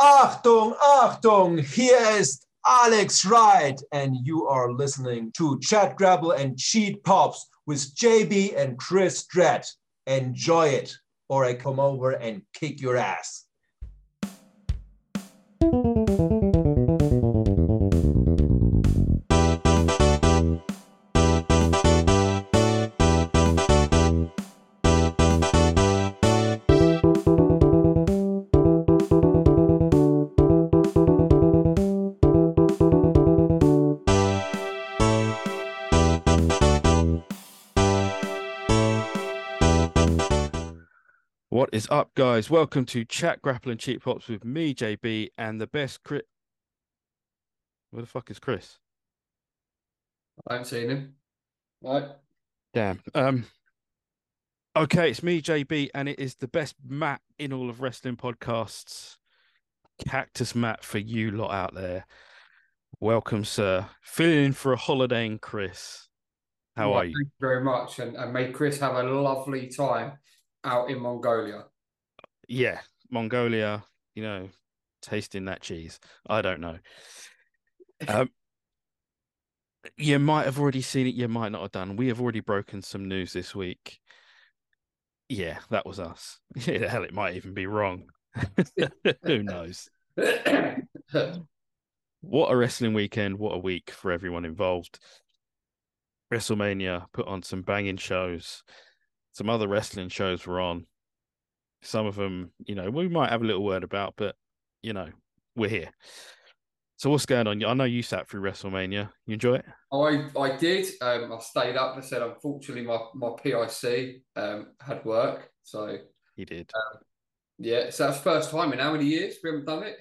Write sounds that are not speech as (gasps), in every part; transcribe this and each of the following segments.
Achtung, Achtung, hier ist Alex Wright, and you are listening to Chat Grapple and Cheap Pops with JB and Chris Dredd. Enjoy it, or I come over and kick your ass. What is up, guys? Welcome to Chat Grapple and Cheap Pops with me, JB, and the best Chris. Where the fuck is Chris? I haven't seen him. Right. Damn. Um. Okay, it's me, JB, and it is the best Matt in all of wrestling podcasts. Cactus Matt for you lot out there. Welcome, sir. Filling in for a holiday in Chris. How Well, are you? Thank you very much. And, and may Chris have a lovely time out in Mongolia. Yeah, Mongolia. You know, tasting that cheese. I don't know. (laughs) Um, you might have already seen it. You might not have done. We have already broken some news this week. Yeah, that was us. (laughs) Yeah, hell, it might even be wrong. (laughs) Who knows? What a wrestling weekend! What a week for everyone involved. WrestleMania put on some banging shows. Some other wrestling shows were on. Some of them, you know, we might have a little word about, but you know, we're here. So what's going on? I know you sat through WrestleMania. You enjoy it? I I did. Um, I stayed up. I said, unfortunately, my, my PIC um, had work. So, He did. yeah. So that's first time in how many years we haven't done it?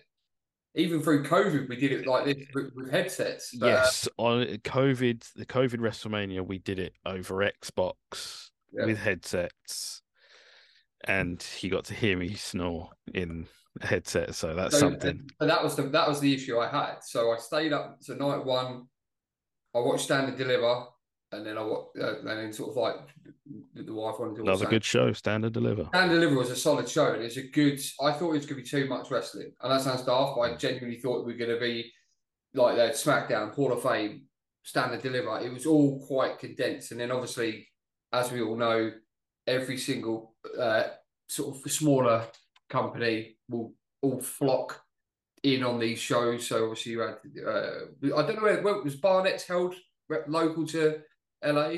Even through COVID, we did it like this with, with headsets. But, uh, yes, on COVID, the COVID WrestleMania, we did it over Xbox Yeah. with headsets, and he got to hear me snore in a headset. So that's So, something. But that was the that was the issue I had. So I stayed up to night one. I watched Stand and Deliver, and then I watched, uh, and then sort of like the, wife wanted to watch Another Stand- good show, Stand and Deliver. Stand and Deliver was a solid show, and it's a good. I thought it was going to be too much wrestling, and that sounds daft, but I genuinely thought we were going to be like that SmackDown, Hall of Fame, Stand and Deliver. It was all quite condensed, and then obviously, as we all know, every single uh, sort of smaller company will all flock in on these shows. So obviously, you had uh, I don't know where, where was Barnett's held local to LA,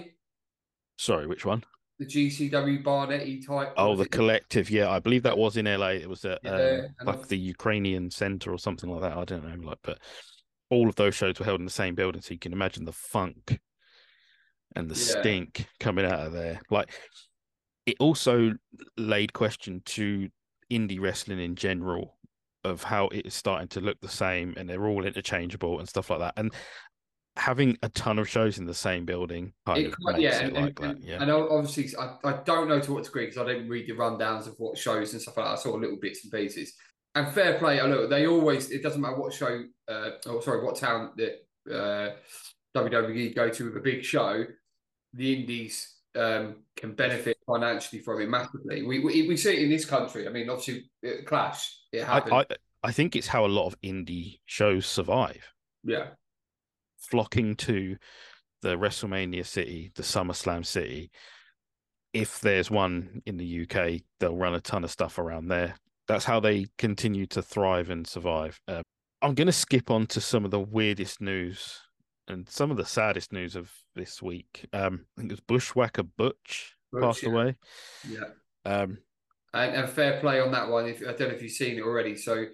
Sorry, which one? the GCW Barnett type. Oh, the it? collective. Yeah, I believe that was in LA. It was at Yeah, um, like the Ukrainian Center or something like that. I don't know, like, but all of those shows were held in the same building, so you can imagine the funk and the Yeah. stink coming out of there. Like, it also laid question to indie wrestling in general of how it is starting to look the same, and they're all interchangeable and stuff like that, and. Having a ton of shows in the same building kind It of makes yeah, it and, like and, that. Yeah, and obviously, I, I don't know to what degree because I didn't read the rundowns of what shows and stuff like that. I saw little bits and pieces. And fair play, I look, they always, it doesn't matter what show, uh, or sorry, what town that uh, WWE go to with a big show, the indies um, can benefit financially from it massively. We, we, we see it in this country. I mean, obviously, it clash, it happens. I, I I think it's how a lot of indie shows survive. yeah. flocking to the WrestleMania city, the SummerSlam city. If there's one in the UK, they'll run a ton of stuff around there. That's how they continue to thrive and survive. Um, I'm going to skip on to some of the weirdest news and some of the saddest news of this week. Um, I think it was Bushwhacker Butch, Butch, passed yeah. away. Yeah. Um, And, and fair play on that one. If I don't know if you've seen it already, so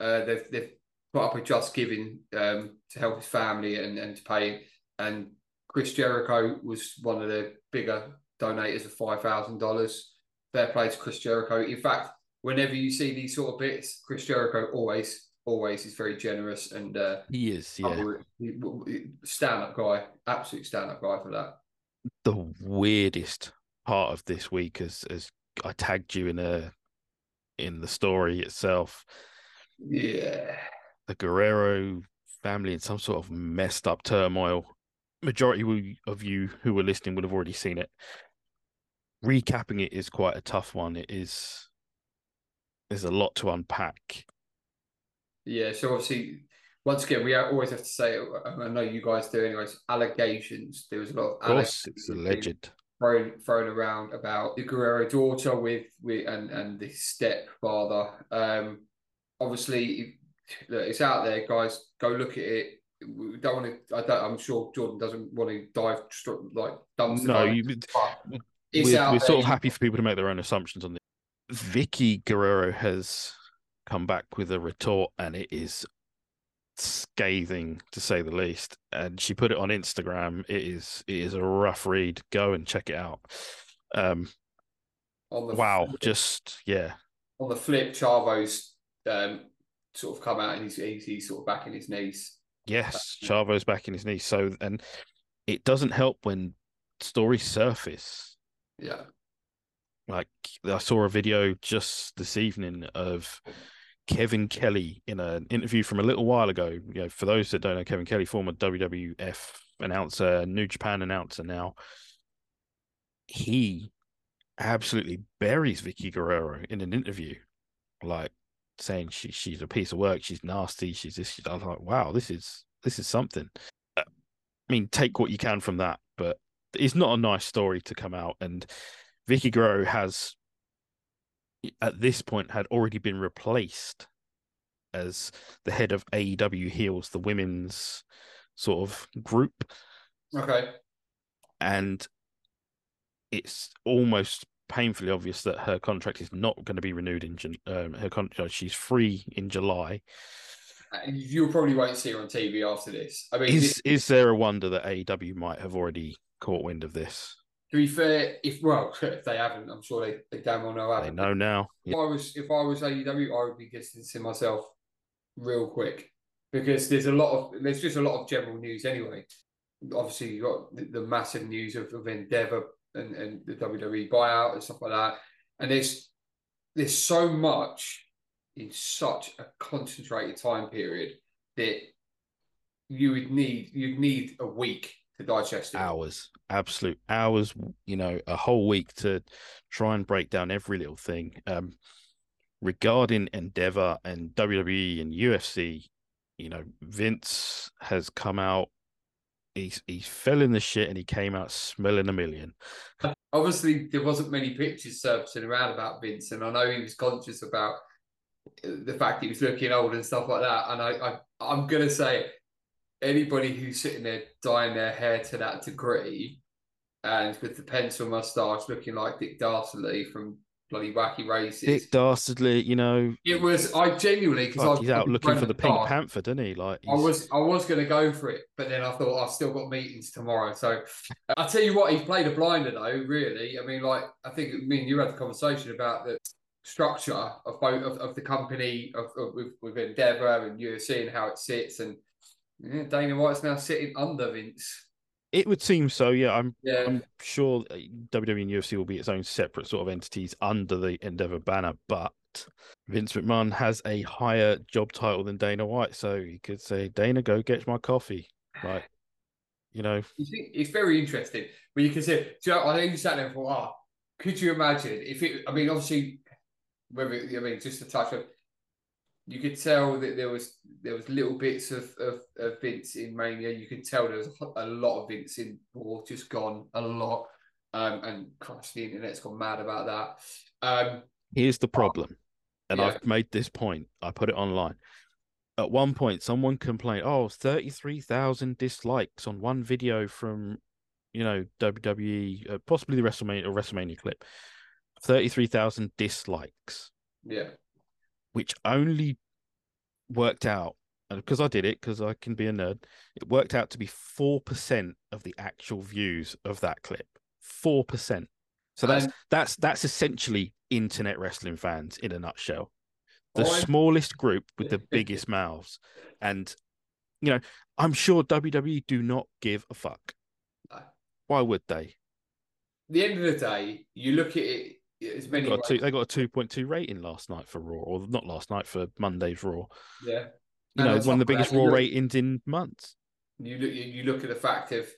uh, they've they've put up a just giving um, to help his family and, and to pay. And Chris Jericho was one of the bigger donators of five thousand dollars. Fair play to Chris Jericho. In fact, whenever you see these sort of bits, Chris Jericho always always is very generous and uh, he is, yeah. stand up guy, absolute stand up guy for that. the weirdest part of this week as as I tagged you in a in the story itself. Yeah, The Guerrero family in some sort of messed up turmoil. Majority of you who were listening would have already seen it. Recapping it is quite a tough one. It is there's a lot to unpack. Yeah, so obviously, once again, we always have to say, I know you guys do, anyways. Allegations. There was a lot of, of course, it's alleged thrown thrown around about the Guerrero daughter with with and and the stepfather. Um, obviously, look, it's out there, guys. Go look at it. We don't want to. I don't. I'm sure Jordan doesn't want to dive like dumpster. No, you, we're, we're sort of happy for people to make their own assumptions on this. Vicky Guerrero has come back with a retort, and it is scathing to say the least. And she put it on Instagram. It is it is a rough read. Go and check it out. Um, wow, flip, just yeah. On the flip, Chavo's um, sort of come out and he's, he's, he's sort of back in his knees. Yes, Chavo's back in his knees. So and it doesn't help when stories surface. Yeah. Like I saw a video just this evening of Kevin Kelly in an interview from a little while ago. You know, for those that don't know, Kevin Kelly, former WWF announcer, New Japan announcer now, he absolutely buries Vicky Guerrero in an interview, like saying she she's a piece of work, she's nasty, she's this. She's, I was like, wow, this is this is something. Uh, I mean, take what you can from that, but it's not a nice story to come out. And Vicky Guerrero has at this point had already been replaced as the head of AEW Heels, the women's sort of group. Okay. And it's almost painfully obvious that her contract is not going to be renewed in um, her contract. She's free in July. You probably won't see her on TV after this. I mean, is this... is there a wonder that AEW might have already caught wind of this? To be fair, if well, (laughs) if they haven't, I'm sure they, they damn well know haven't. They know now. If I was if I was AEW, I would be distancing myself real quick because there's a lot of there's just a lot of general news anyway. Obviously, you got the, the massive news of, of Endeavor and, and the WWE buyout and stuff like that, and there's there's so much in such a concentrated time period that you would need you'd need a week to digest it. Hours, absolute hours. You know, a whole week to try and break down every little thing. Um, regarding Endeavor and WWE and UFC, you know, Vince has come out. He's he fell in the shit and he came out smelling a million. (laughs) Obviously, there wasn't many pictures surfacing around about Vince, and I know he was conscious about the fact he was looking old and stuff like that. And I, I I'm gonna say anybody who's sitting there dyeing their hair to that degree and with the pencil mustache looking like Dick Dastardly from bloody Wacky Races. Dick Dastardly, you know. It was I genuinely because he's out looking for the Pink Panther, didn't he? Like he's... I was I was gonna go for it, but then I thought oh, I've still got meetings tomorrow. So I tell you what, he's played a blinder though, really. I mean, like I think I mean you had the conversation about the structure of both of, of the company of, of with, with Endeavor and UFC and how it sits and yeah, Dana White's now sitting under Vince. It would seem so, yeah. I'm yeah. I'm sure WWE and UFC will be its own separate sort of entities under the Endeavor banner, but Vince McMahon has a higher job title than Dana White, so he could say, Dana, go get my coffee. Like, you know. It's very interesting. But you can say, you know, I think you sat there and thought, oh, could you imagine if it, I mean, obviously, whether, I mean, just to touch on, you could tell that there was there was little bits of, of, of Vince in Mania. You could tell there was a, lot of Vince in Raw, just gone a lot. Um, and gosh, the internet's gone mad about that. Um, Here's the problem, and yeah. I've made this point. I put it online. At one point, someone complained, "Oh, 33,000 dislikes on one video from, you know, WWE, uh, possibly the WrestleMania or WrestleMania clip. 33,000 dislikes." Yeah which only worked out because I did it because I can be a nerd. It worked out to be four percent of the actual views of that clip. Four percent. So that's um, that's that's essentially internet wrestling fans in a nutshell. The oh, smallest group with the (laughs) biggest mouths, and you know, I'm sure WWE do not give a fuck. Why would they? the end of the day, you look at it as many. They got, two, they got a two point two rating last night for Raw, or not last night for Monday's Raw. Yeah, you know, one of the biggest Raw look, ratings in months. You look, you look at the fact of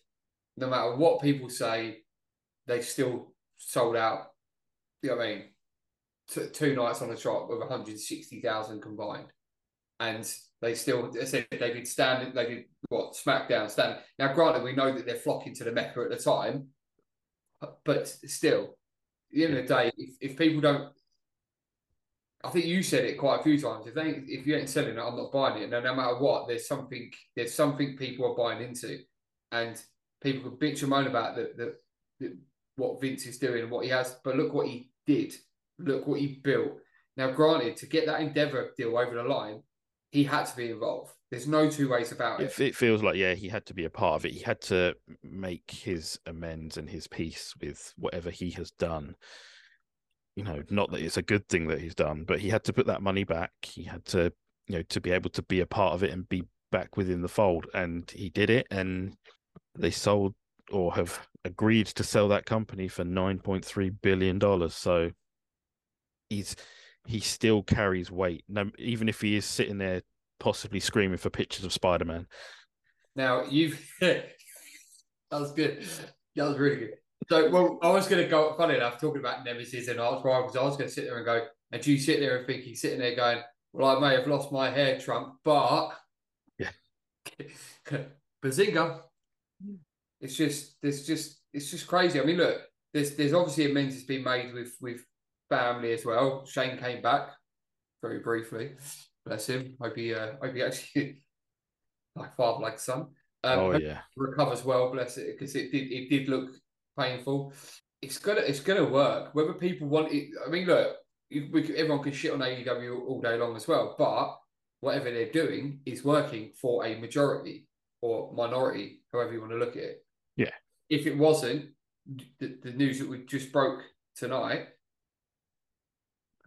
no matter what people say, they still sold out. You know what I mean? T- two nights on the trot with one hundred sixty thousand combined. and they still they said they did stand they did what SmackDown stand. Now, granted, we know that they're flocking to the Mecca at the time, but still, the end of the day, if, if people don't I think you said it quite a few times. If they if you ain't selling it, I'm not buying it. No, no matter what, there's something there's something people are buying into, and people could bitch and moan about the, the, the what Vince is doing and what he has, but look what he did. Look what he built. Now, granted, to get that Endeavor deal over the line, he had to be involved. There's no two ways about it. It, feels like yeah, he had to be a part of it. He had to make his amends and his peace with whatever he has done you know, not that it's a good thing that he's done, but he had to put that money back. He had to, you know, to be able to be a part of it and be back within the fold. And he did it. And they sold or have agreed to sell that company for $9.3 billion. So he's, he still carries weight. No, even if he is sitting there possibly screaming for pictures of Spider Man. Now you've (laughs) that was good. That was really good. So, well, I was going to go, funny enough, talking about Nemesis and Arch Rivals, I was going to sit there and go, and you sit there and think he's sitting there going, well, I may have lost my hair, Trump, but yeah, (laughs) bazinga. It's just, it's just, it's just crazy. I mean, look, there's, there's obviously amends that's been made with, with family as well. Shane came back very briefly. Bless him. Hope he, uh, hope he actually, (laughs) like father, like son. Um, oh yeah, recovers well. Bless it, because it did, it did look painful. It's gonna it's gonna work. Whether people want it, I mean, look, we, everyone can shit on AEW all day long as well, but whatever they're doing is working for a majority or minority, however you want to look at it. Yeah. If it wasn't, the, the news that we just broke tonight,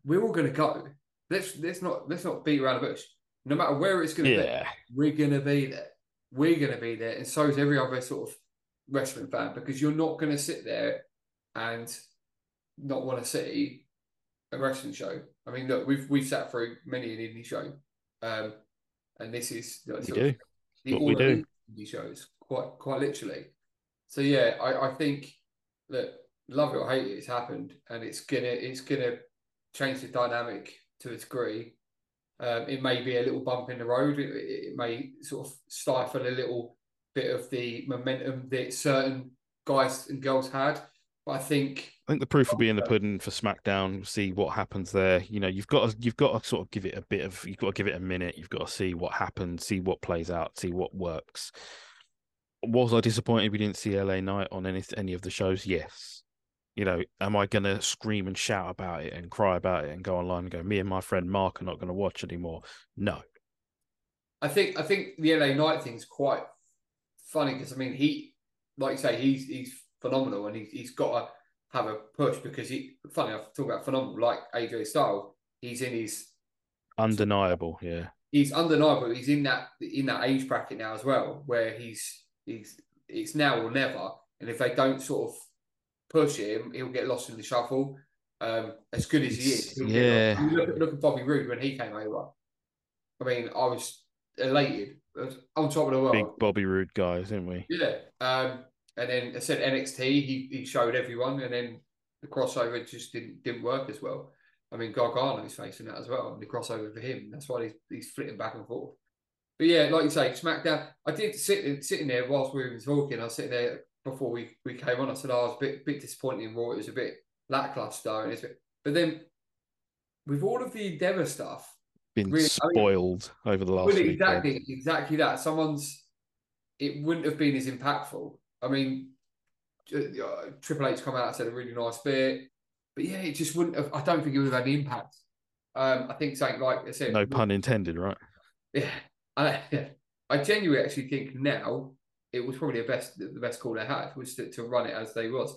we're all going to go. Let's let's not let's not beat around the bush. No matter where it's going to yeah. be, we're going to be there. We're going to be there, and so is every other sort of wrestling fan because you're not going to sit there and not want to see a wrestling show. I mean, look, we've we've sat through many an indie show, um, and this is we do. the what we do indie shows quite quite literally. So yeah, I, I think that love it or hate it, it's happened, and it's gonna it's gonna change the dynamic to a degree. Um, it may be a little bump in the road. It, it may sort of stifle a little bit of the momentum that certain guys and girls had. But I think I think the proof will be in the pudding for SmackDown. We'll see what happens there. You know, you've got to you've got to sort of give it a bit of you've got to give it a minute. You've got to see what happens, see what plays out, see what works. Was I disappointed we didn't see LA Knight on any any of the shows? Yes. You know, am I going to scream and shout about it and cry about it and go online and go, me and my friend Mark are not going to watch anymore? No. I think I think the LA Knight thing's quite funny because I mean he, like you say, he's he's phenomenal and he's he's got to have a push because he. Funny enough, talk about phenomenal like AJ Styles. He's in his undeniable, yeah. He's undeniable. He's in that in that age bracket now as well, where he's he's it's now or never. And if they don't sort of push him, he'll get lost in the shuffle. Um, as good as he is, yeah. Look at, look at Bobby Roode when he came over. I mean, I was elated on top of the world. Big Bobby Roode guys, didn't we? Yeah. Um, and then I said NXT, he, he showed everyone, and then the crossover just didn't didn't work as well. I mean, Gargano's facing that as well. The crossover for him. That's why he's, he's flitting back and forth. But yeah, like you say, SmackDown. I did sit sitting there whilst we were talking. I was sitting there before we, we came on. I said oh, I was a bit bit disappointed in Raw. It was a bit lackluster, and it's bit, but then with all of the Endeavor stuff, been really, spoiled I mean, over the last. Well, exactly, weekend. exactly that. Someone's. It wouldn't have been as impactful. I mean, uh, Triple H come out and said a really nice bit, but yeah, it just wouldn't have. I don't think it would have had the impact. Um, I think something like I said. No pun intended, right? Yeah, I, (laughs) I genuinely actually think now it was probably the best the best call they had was to, to run it as they was.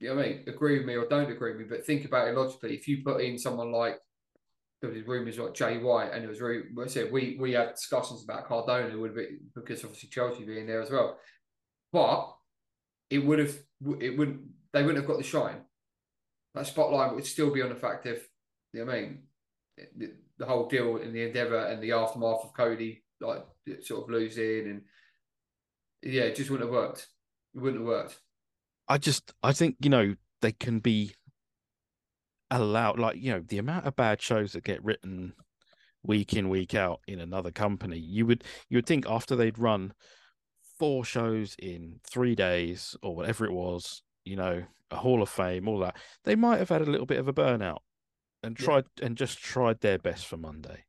You know what I mean? Agree with me or don't agree with me, but think about it logically. If you put in someone like there was rumours like Jay White, and it was really. We we had discussions about Cardona would be because obviously Chelsea being there as well, but it would have it wouldn't they wouldn't have got the shine. That spotlight would still be on the fact of you know what I mean the, the whole deal in the Endeavor and the aftermath of Cody like sort of losing and yeah, it just wouldn't have worked. It wouldn't have worked. I just I think you know they can be allowed like you know the amount of bad shows that get written week in week out in another company. You would you would think after they'd run four shows in three days or whatever it was, you know, a Hall of Fame, all that, they might have had a little bit of a burnout and Yeah. tried and just tried their best for Monday.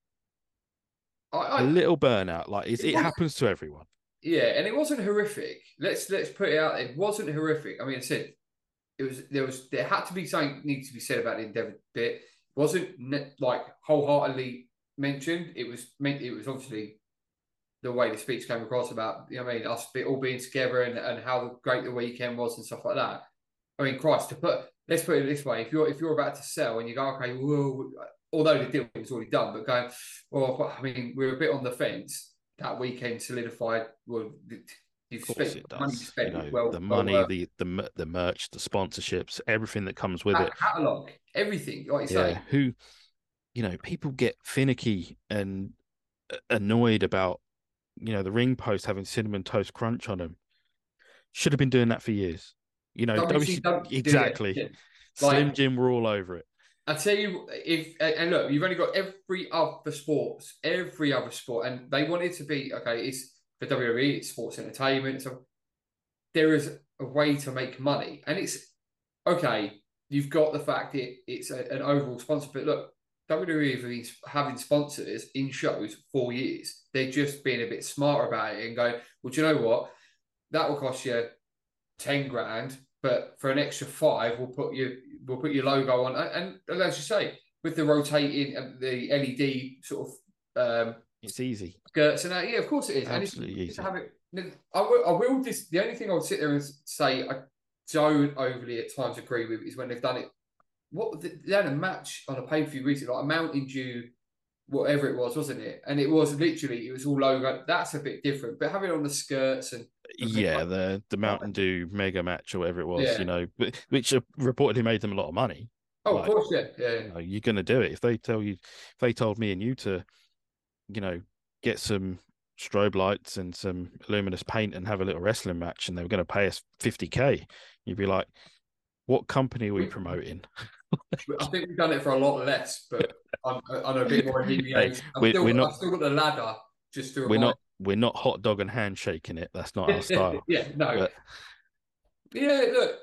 I, I, A little burnout, like It it happens to everyone. Yeah, and it wasn't horrific. Let's let's put it out. It wasn't horrific. I mean, I said it was. There was there had to be something needs to be said about the Endeavor bit. It wasn't ne- like wholeheartedly mentioned. It was meant. It was obviously the way the speech came across about you know I mean us all being together and, and how great the weekend was and stuff like that. I mean, Christ, to put let's put it this way: if you're if you're about to sell and you go, okay, well, although the deal was already done, but going, well, I mean, we're a bit on the fence. That weekend solidified. Well, course, spent it money does. You spent know, well, the well money, worth. the the the merch, the sponsorships, everything that comes with it. Catalog, everything. Like you yeah say, who you know people get finicky and uh, annoyed about you know the ring post having cinnamon toast crunch on them should have been doing that for years you know WC WC don't do that. exactly Yeah. slim Like- jim were all over it I tell you, if and look, you've only got every other sports, every other sport, and they wanted to be okay. It's for WWE, it's sports entertainment. So there is a way to make money, and it's okay. You've got the fact that it's a, an overall sponsor, but look, WWE have been having sponsors in shows for years. They're just being a bit smarter about it and going, well, do you know what? That will cost you ten grand, but for an extra five, we'll put you we'll put your logo on. And, and as you say, with the rotating and the LED sort of um, it's easy skirts and that, yeah, of course it is. And it's- absolutely easy have it. I will. I will. Dis, the only thing I would sit there and say I don't overly at times agree with is when they've done it. What they had a match on a pay per view recently, like a Mountain Dew, whatever it was, wasn't it? And it was literally it was all logo. That's a bit different. But having it on the skirts and yeah the the mountain dew mega match or whatever it was Yeah. you know but- which reportedly made them a lot of money oh, Like, of course, yeah, yeah. you know, you're to do it if they tell you if they told me and you to you know get some strobe lights and some luminous paint and have a little wrestling match and they were going to pay us 50k you'd be like what company are we promoting (laughs) I think we've done it for a lot less, but I'm, I'm a bit more inebriated. (laughs) I've, we- still, we're not- I've still got the ladder just to we're not we're not hot dog and handshaking it that's not our (laughs) style yeah, no. But- yeah, look.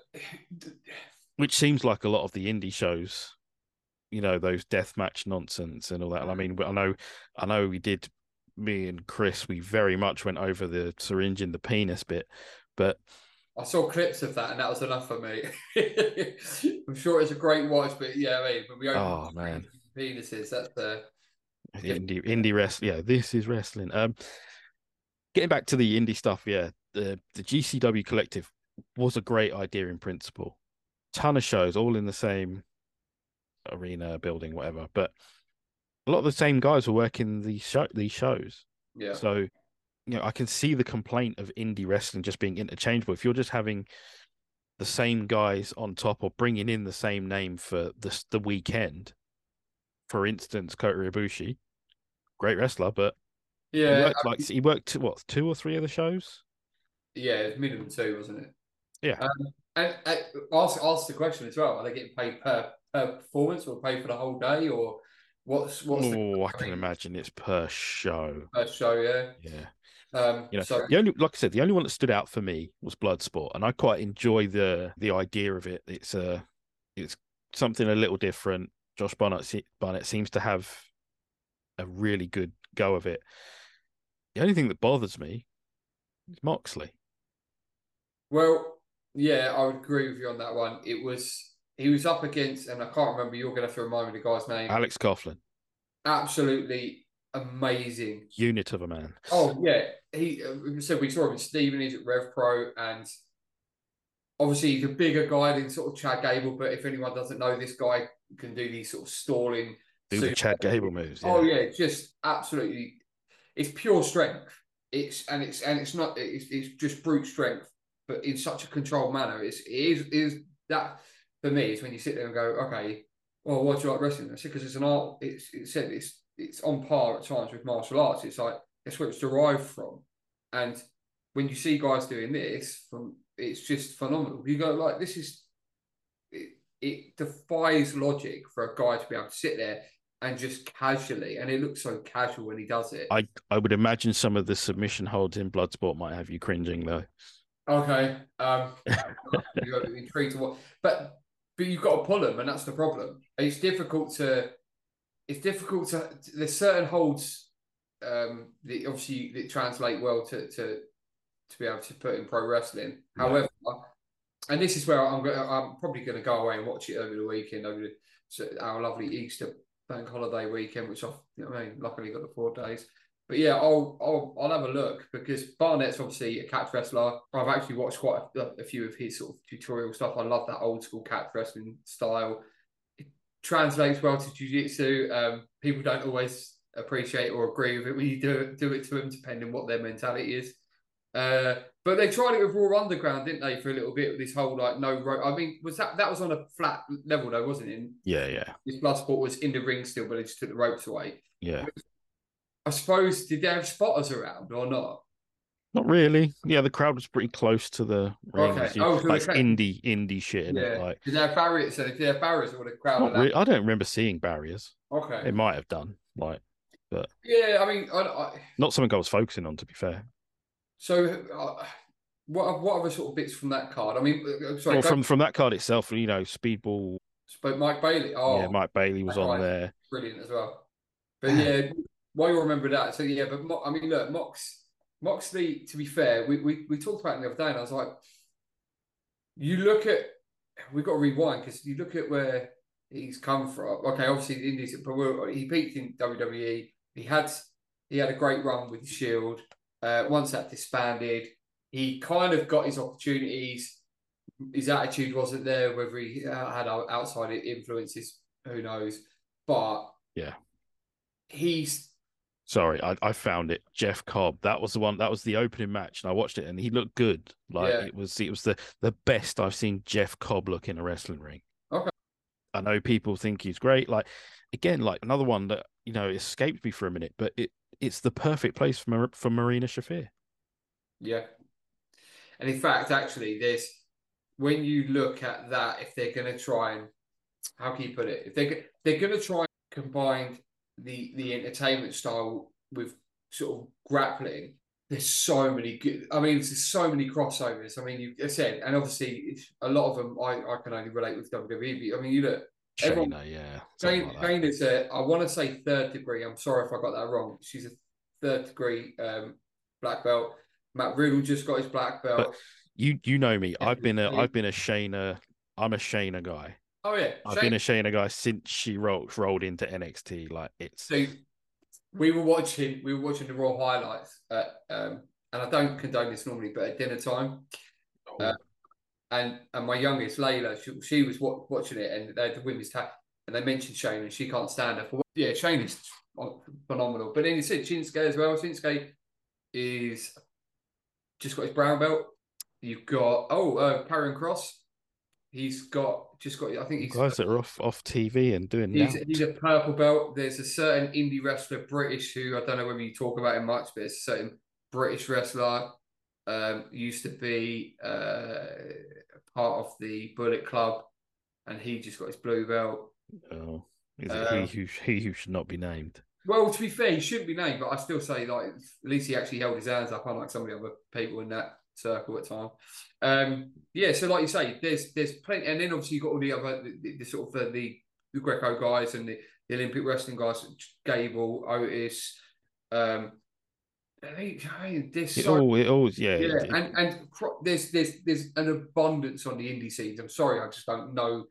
which seems like a lot of the indie shows you know those death match nonsense and all that i mean i know i know we did me and chris we very much went over the syringe in the penis bit but I saw clips of that, and that was enough for me. (laughs) I'm sure it's a great watch, but yeah, I mean, when we Oh, man. penises, that's uh, Yeah. indie indie wrestling. Yeah, this is wrestling. Um, getting back to the indie stuff. Yeah, the the GCW collective was a great idea in principle. Ton of shows, all in the same arena, building, whatever. But a lot of the same guys were working these show these shows. yeah. So, you know, I can see the complaint of indie wrestling just being interchangeable. If you're just having the same guys on top or bringing in the same name for the the weekend, for instance, Kota Ibushi, great wrestler, but he Yeah, worked like he worked what two or three of the shows. yeah, minimum two, wasn't it? Yeah. Um, and, and ask ask the question as well: Are they getting paid per per performance, or paid for the whole day, or what's what's the Oh, I I can imagine it's per show. per show? Yeah. Yeah. Um, You know, so the only, like I said, the only one that stood out for me was Bloodsport, and I quite enjoy the the idea of it. It's a, it's something a little different. Josh Barnett Barnett seems to have a really good go of it. The only thing that bothers me is Moxley. Well, yeah, I would agree with you on that one. It was he was up against, and I can't remember. You're going to have to remind me the guy's name. Alex Coughlin, Absolutely amazing. unit of a man. Oh yeah, he uh, so we saw him in Stevenage at Rev Pro, and obviously he's a bigger guy than sort of Chad Gable. But if anyone doesn't know, this guy can do these sort of stalling. Do the Chad Gable moves. Oh yeah, just absolutely. It's pure strength. It's and it's and it's not. It's, it's just brute strength, but in such a controlled manner. It's it is is that for me is when you sit there and go, okay, well, why do you like wrestling? I said because it's an art. It's it said it's it's on par at times with martial arts. It's like that's where it's derived from, and when you see guys doing this, from it's just phenomenal. You go like this is it, it defies logic for a guy to be able to sit there and just casually, and it looks so casual when he does it. I I would imagine some of the submission holds in Bloodsport might have you cringing though. Okay, um, (laughs) you're intrigued to what, but but you've got to pull them, and that's the problem. It's difficult to, it's difficult to. There's certain holds, um, that obviously that translate well to to to be able to put in pro wrestling. Yeah. However, and this is where I'm gonna, I'm probably going to go away and watch it over the weekend over the, our lovely Easter bank holiday weekend, which I've you know I mean, luckily got the four days. But yeah, I'll I'll I'll have a look because Barnett's obviously a catch wrestler. I've actually watched quite a, a few of his sort of tutorial stuff. I love that old school catch wrestling style. Translates well to jiu-jitsu. Um, people don't always appreciate or agree with it when you do it, do it to them, depending on what their mentality is. Uh, but they tried it with Raw Underground, didn't they, for a little bit with this whole like no rope. I mean, was that that was on a flat level though, wasn't it? Yeah, yeah, This Bloodsport was in the ring still, but they just took the ropes away. yeah. I suppose did they have spotters around or not? Not really. Yeah, the crowd was pretty close to the. Okay. You- Oh, so like indie indie shit. Yeah. it. Like, Did they have barriers? So if they have barriers, or the crowd? allowed- I don't remember seeing barriers. Okay. It might have done. Like, but Yeah, I mean, I, I, not something I was focusing on. To be fair. so uh, what what other sort of bits from that card? I mean, uh, sorry, Well, go- from from that card itself, you know, Speedball. but Mike Bailey. Oh, yeah, Mike Bailey was on right. there. brilliant as well. (sighs) But yeah, why you remember that? So yeah, but I mean, look, Mox Moxley. To be fair, we, we we talked about it the other day, and I was like, you look at we've got to rewind because you look at where he's come from. Okay, obviously the Indies, but we're- he peaked in WWE. He had he had a great run with the Shield. Uh, once that disbanded, he kind of got his opportunities. His attitude wasn't there. Whether he uh, had outside influences, who knows? But Yeah. he's Sorry, I, I found it. Jeff Cobb. That was the one. That was the opening match, and I watched it, and he looked good. Like Yeah. it was. It was the the best I've seen Jeff Cobb look in a wrestling ring. Okay. I know people think he's great. Like again, like another one that you know escaped me for a minute, but it it's the perfect place for Mar- for Marina Shafir. Yeah. And in fact, actually, there's when you look at that, if they're going to try and how can you put it? If they're they're going to try and combine the the entertainment style with sort of grappling, there's so many good. I mean, there's so many crossovers. I mean, you I said, and obviously, it's, a lot of them I, I can only relate with WWE. But, I mean, you look, Everyone- yeah. Jane, like that. Is a, I want to say third degree. I'm sorry if I got that wrong. She's a third degree um, black belt. Matt Riddle just got his black belt. You you know me. I've been a. I've been a Shayna. I'm a Shayna guy. Oh yeah, I've Shane- been a Shayna guy since she rolled rolled into NXT. Like it's So we were watching, we were watching the Raw highlights, at, um, and I don't condone this normally, but at dinner time, uh, and and my youngest Layla, she, she was wa- watching it, and they had the women's tag, and they mentioned Shane, and she can't stand her. For, yeah, Shane is phenomenal. But then you said Shinsuke as well. Shinsuke is just got his brown belt. You've got oh, uh, Karrion Kross. He's got just got. I think he's guys that are off off TV and doing He's, that. he's a purple belt. There's a certain indie wrestler, British, who I don't know whether you talk about him much, but it's a certain British wrestler. Um, used to be uh, part of the Bullet Club, and he just got his blue belt. Oh, is it Uh, he who he who should not be named? Well, to be fair, he shouldn't be named, but I still say like at least he actually held his hands up, unlike some of the other people in that circle at time. Um, yeah, so like you say, there's there's plenty, and then obviously you got all the other the, the, the sort of the, the the Greco guys and the, the Olympic wrestling guys, Gable, Otis. Um, I I mean, there's It so all it all yeah. yeah, it- and and cro- there's there's there's an abundance on the indie scenes. I'm sorry, I just don't know.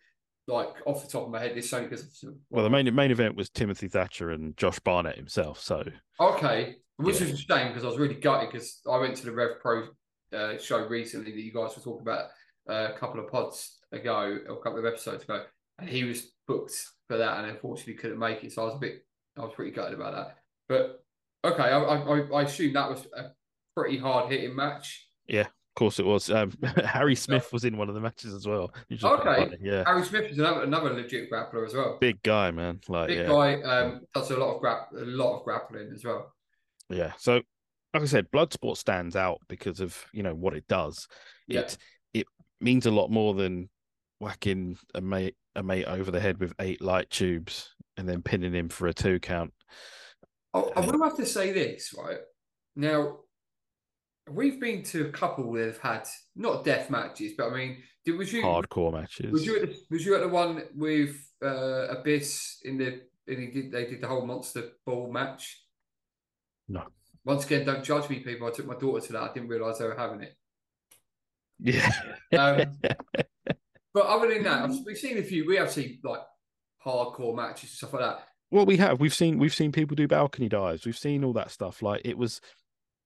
Like off the top of my head, this only because well, the main main event was Timothy Thatcher and Josh Barnett himself. So Okay, which Yeah. is a shame because I was really gutted because I went to the Rev Pro uh, show recently that you guys were talking about uh, a couple of pods ago, or a couple of episodes ago, and he was booked for that, and unfortunately couldn't make it. So I was a bit, I was pretty gutted about that. But okay, I I, I assume that was a pretty hard hitting match. Yeah, of course it was. Um, (laughs) Harry Smith was in one of the matches as well. which was quite Okay. Yeah. Harry Smith is another another legit grappler as well. Big guy, man. Like Big yeah. guy, um, does a lot of grap, a lot of grappling as well. Yeah. So, like I said, Bloodsport stands out because of you know what it does. Yeah. It it means a lot more than whacking a mate a mate over the head with eight light tubes and then pinning him for a two count. I, I will have to say this right now. We've been to a couple that have had not death matches, but I mean, did, was you Hardcore matches. Was you at the, was you at the one with uh, Abyss in the in the, they did the whole monster ball match? No. Once again, don't judge me, people. I took my daughter to that. I didn't realise they were having it. Yeah. Um, (laughs) but other than that, we've seen a few. We have seen like hardcore matches and stuff like that. well, we have. We've seen we've seen people do balcony dives. We've seen all that stuff. Like it was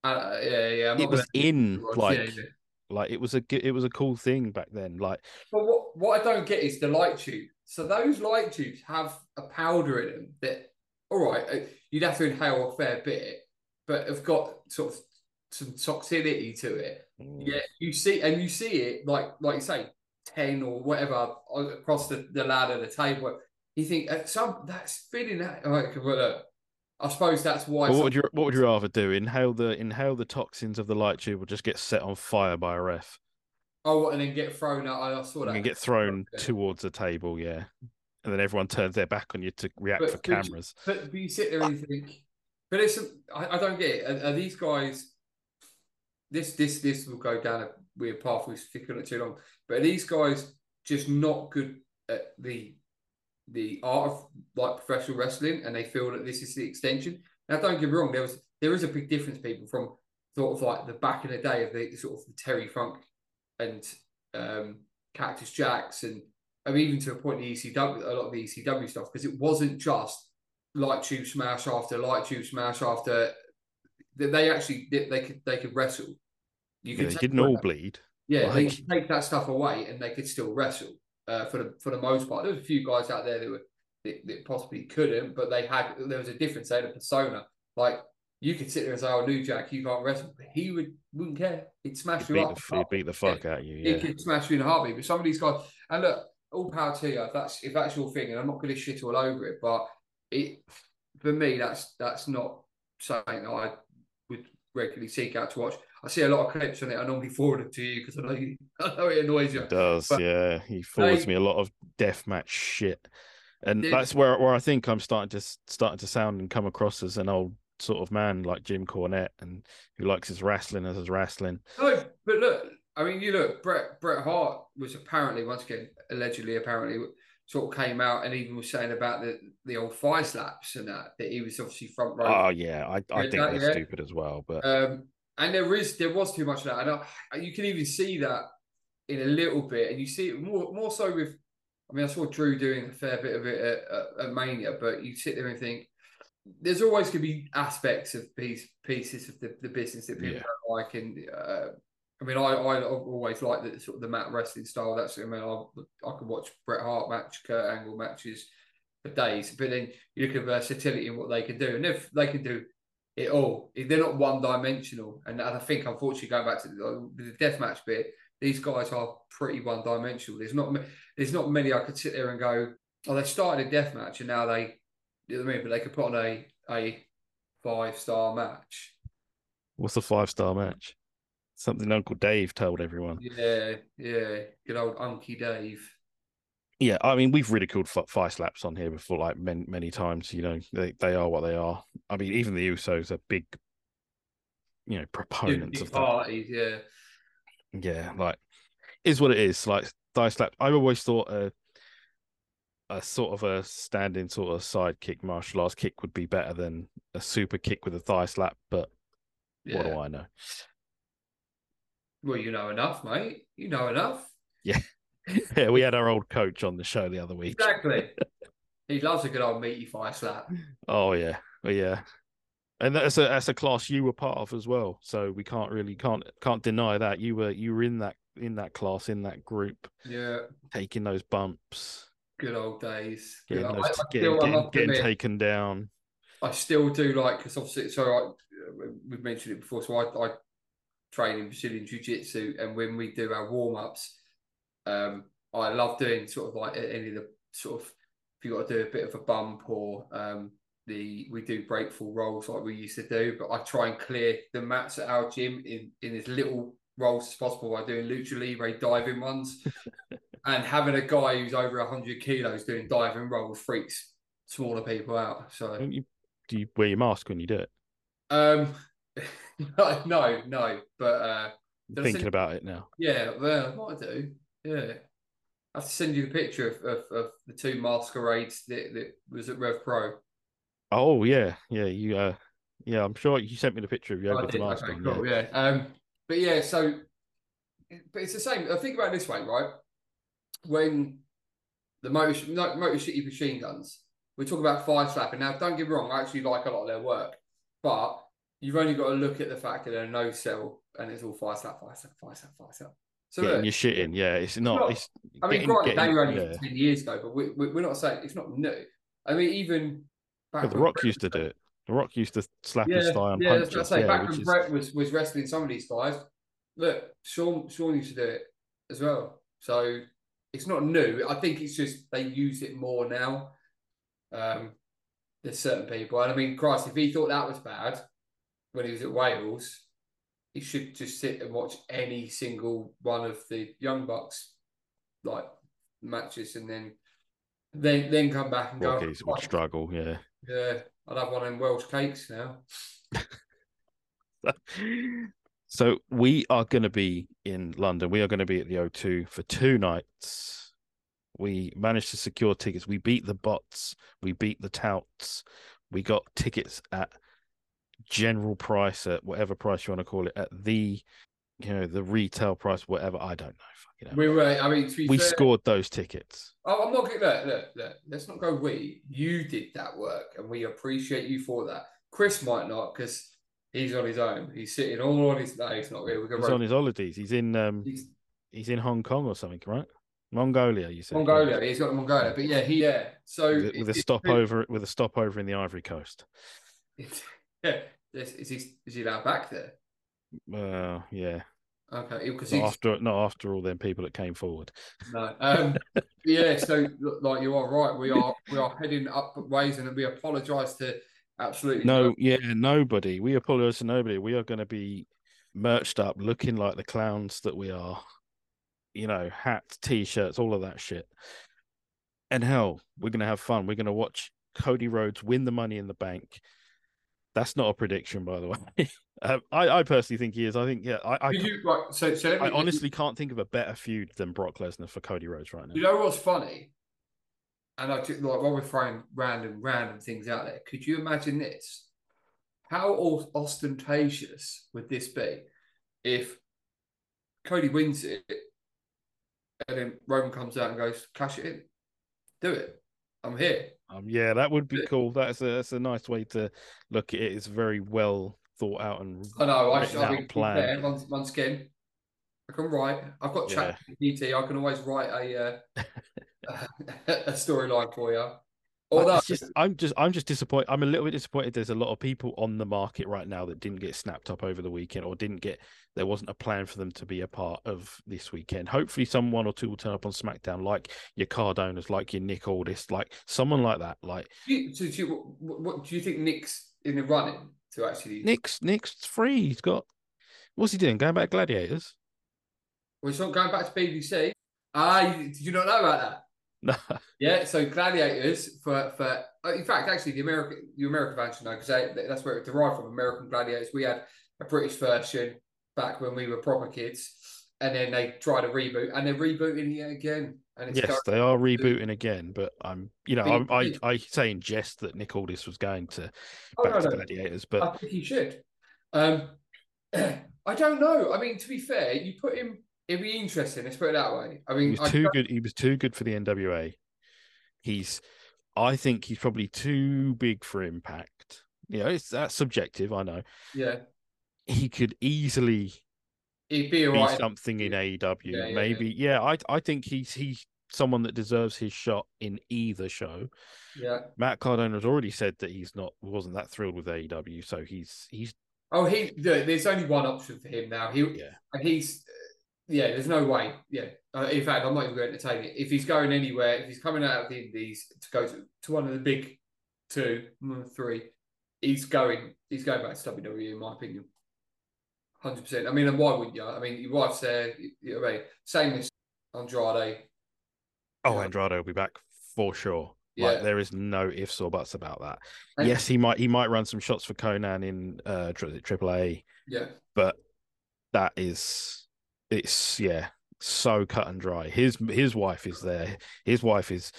Uh, yeah, yeah. I'm it was in like yeah. like it was a it was a cool thing back then. Like But what, what I don't get is the light tube. So those light tubes have a powder in them that, all right, uh, you'd have to inhale a fair bit, but have got sort of some toxicity to it. Yeah, you see, and you see it like like you say, ten or whatever across the, the ladder, the table. You think at some that's feeling that. Like, well, uh, I suppose that's why. What would you what would you rather do? Inhale the inhale the toxins of the light tube, or just get set on fire by a ref oh, and then get thrown out. I saw that. and get thrown towards the table? Yeah, and then everyone turns their back on you to react But for you- cameras. But, but you sit there and you think, but it's I, I don't get it. Are, are these guys? This this this will go down a weird path. We've stick on it too long. But are these guys just not good at the the art of like professional wrestling, and they feel that this is the extension? Now, don't get me wrong. There was there is a big difference, people, from sort of like the back in the day of the sort of the Terry Funk and um, Cactus Jacks, and I mean, even to a point the ECW, a lot of the ECW stuff, because it wasn't just light tube smash after light tube smash after. They they actually they, they could they could wrestle. You Yeah, could they didn't all bleed. yeah, they like- could take that stuff away and they could still wrestle. Uh, for the for the most part, there's a few guys out there that were that, that possibly couldn't, but they had there was a difference. They had a persona. Like you could sit there and say, "Oh, New Jack, you can't wrestle," but he would wouldn't care. He'd smash you up. the, he'd beat the fuck out of you. He could smash you in a heartbeat. But some of these guys, and look, all power to you if that's if that's your thing, and I'm not going to shit all over it, but it for me that's that's not something that I would regularly seek out to watch. I see a lot of clips on it. I normally forward it to you because I know you, (laughs) I know it annoys you. It does, But yeah. He forwards they- me a lot of deathmatch shit, and that's where where I think I'm starting to starting to sound and come across as an old sort of man like Jim Cornette, and who likes his wrestling as his wrestling. No, but look, I mean, you look. Bret Bret Hart was apparently once again allegedly apparently sort of came out and even was saying about the the old fire slaps and that that he was obviously front row. Oh yeah, I, I think that- they're yeah. stupid as well, but Um, and there is there was too much of that, and I, you can even see that in a little bit, and you see it more more so with. I mean, I saw Drew doing a fair bit of it at, at, at Mania, but you sit there and think there's always going to be aspects of piece, pieces of the, the business that people Yeah. don't like, and uh, I mean, I I always like the sort of the mat wrestling style. That's I mean, I I could watch Bret Hart match, Kurt Angle matches for days, but then you look at versatility and what they can do, and if they can do it all. They're not one dimensional. And I think, unfortunately, going back to the, the deathmatch bit, these guys are pretty one dimensional. There's not there's not many I could sit there and go, oh, they started a death match and now they, you know I mean? But they could put on a a five star match. what's a five star match? Something Uncle Dave told everyone. Yeah, yeah. Good old Unky Dave. Yeah, I mean we've ridiculed fi- fire slaps on here before, like many many times. You know, they they are what they are. I mean, even the Usos are big, you know, proponents of that. parties, yeah. Yeah, like is what it is. Like thigh slap. I always thought a a sort of a standing sort of side kick martial arts kick would be better than a super kick with a thigh slap. But yeah. what do I know? Well, you know enough, mate. You know enough. yeah, (laughs) yeah, we had our old coach on the show the other week. Exactly. (laughs) he loves a good old meaty fire slap. Oh yeah, Well, yeah, and that's a that's a class you were part of as well. So we can't really can't can't deny that you were you were in that in that class in that group Yeah. taking those bumps, Good old days. Good getting old- those I- I getting, I getting, getting taken down. I still do like because obviously, so I, uh, we've mentioned it before. So I, I train in Brazilian Jiu Jitsu, and when we do our warm ups, um, I love doing sort of like any of the sort of if you got to do a bit of a bump or um, the we do breakfall rolls like we used to do, but I try and clear the mats at our gym in in as little rolls as possible by doing lucha libre diving ones. (laughs) and having a guy who's over 100 kilos doing diving rolls freaks smaller people out. So Don't you, do you wear your mask when you do it? um, (laughs) no, no, no. but uh, I'm Did I thinking send- about it now. yeah, well, I do. Yeah, I have to send you the picture of, of, of the two masquerades that, that was at Rev Pro. Oh yeah, yeah. You uh, yeah. I'm sure you sent me the picture of you Oh, with the mask Okay, on. cool, yeah. yeah. Um, but yeah, so, but it's the same. I think about it this way, right? When the Motor, like Motor City machine guns, we talk about fire slapping. Now, don't get me wrong, I actually like a lot of their work, but you've only got to look at the fact that they're no cell and it's all fire slap, fire slap, fire slap, fire slap. So Getting look, your shit in. Yeah, it's not. not- It's. I mean, granted, they were only yeah. 10 years ago, but we, we, we're not saying it's not new. I mean, even Well, the Rock Brett used to do it. The Rock used to slap his thigh and yeah, punch I say. yeah, back when is- Brett was, was wrestling some of these guys, look, Sean Sean used to do it as well. So it's not new. I think it's just they use it more now. Um, there's certain people, and I mean, Christ, if he thought that was bad when he was at Wales, he should just sit and watch any single one of the Young Bucks like matches, and then then then come back and go. Rockies would struggle. Yeah. Yeah, I'd have one in Welsh cakes now. (laughs) So we are going to be in London. We are going to be at the O2 for two nights. We managed to secure tickets. We beat the bots. We beat the touts. We got tickets at general price at whatever price you want to call it at the you know the retail price whatever I don't know. Fucking hell. We were. I mean, We fair, scored those tickets. Oh, I'm not going look, look, look. Let's not go. We, you did that work, and we appreciate you for that. Chris might not because he's on his own. He's sitting all on his. No, he's not. We're He's on his holidays. He's in um he's he's in Hong Kong or something, right? Mongolia, you said. Mongolia. He's got Mongolia, but yeah, he yeah. So With a, with a stopover with a stopover in the Ivory Coast. it-. Is, is he is he allowed back there? Well, yeah. Okay, because after not after all them people that came forward. no. Um, (laughs) yeah. So like you are right. We are we are heading up ways, and we apologise to absolutely No, yeah, nobody. We apologize to nobody. We are going to be merched up, looking like the clowns that we are. You know, hats, t-shirts, all of that shit. And hell, we're going to have fun. We're going to watch Cody Rhodes win the Money in the Bank. That's not a prediction, by the (laughs) way. um, I, I personally think he is. I think, yeah, I, I, you, right, so, so me, I honestly can't think of a better feud than Brock Lesnar for Cody Rhodes right now. You know what's funny? And I just like while we're throwing random, random things out there, could you imagine this? How ostentatious would this be if Cody wins it and then Roman comes out and goes, cash it in? Do it. I'm here. Um, yeah, that would be cool. That's a that's a nice way to look at it. It's very well thought out and I know. I, I out mean, plan. once, once again, I can write. I've got chat GPT. I can always write a uh, (laughs) a storyline for you. But Although, it's just, I'm just, I'm just disappointed. I'm a little bit disappointed. There's a lot of people on the market right now that didn't get snapped up over the weekend, or didn't get. There wasn't a plan for them to be a part of this weekend. Hopefully, someone or two will turn up on SmackDown, like your Cardonas, like your Nick Aldis, like someone like that. Like do you, do you, what, what do you think Nick's in the running to actually? Nick's, Nick's free. He's got. What's he doing? Going back to Gladiators? Well, he's not going back to BBC. Ah, you- did you not know about that? No. (laughs) Yeah, so Gladiators for for uh, in fact, actually, the American the American version know because that's where it derived from. American Gladiators. We had a British version back when we were proper kids, and then they tried a reboot, and they're rebooting it again. And it's Yes, they are rebooting again, but I'm, you know, But I, I, I say in jest that Nick Aldis was going to Oh, back no, to no. Gladiators, but I think he should. Um, (clears throat) I don't know. I mean, to be fair, you put him. It'd be interesting. Let's put it that way. I mean, he was I too good. He was too good for the NWA. He's, I think he's probably too big for Impact. You know, it's that's subjective. I know yeah, he could easily he'd be be something in AEW. Yeah, yeah, Maybe, yeah. I, I think he's he's someone that deserves his shot in either show. Yeah. Matt Cardona has already said that he's not wasn't that thrilled with AEW, so he's he's Oh, he. There's only one option for him now. He yeah. and he's. Yeah, there's no way. Yeah, uh, in fact, I'm not even going to entertain it. If he's going anywhere, if he's coming out of the Indies to go to, to one of the big two, mm, three, he's going. He's going back to WWE, in my opinion. Hundred percent. I mean, and why wouldn't you? I mean, your wife's there. You know I mean, same as Andrade. Oh, Andrade will be back for sure. Yeah. Like there is no ifs or buts about that. And- yes, he might he might run some shots for Konnan in uh tri- Triple A, Yeah. but that is it's yeah so cut and dry. His his wife is there. His wife is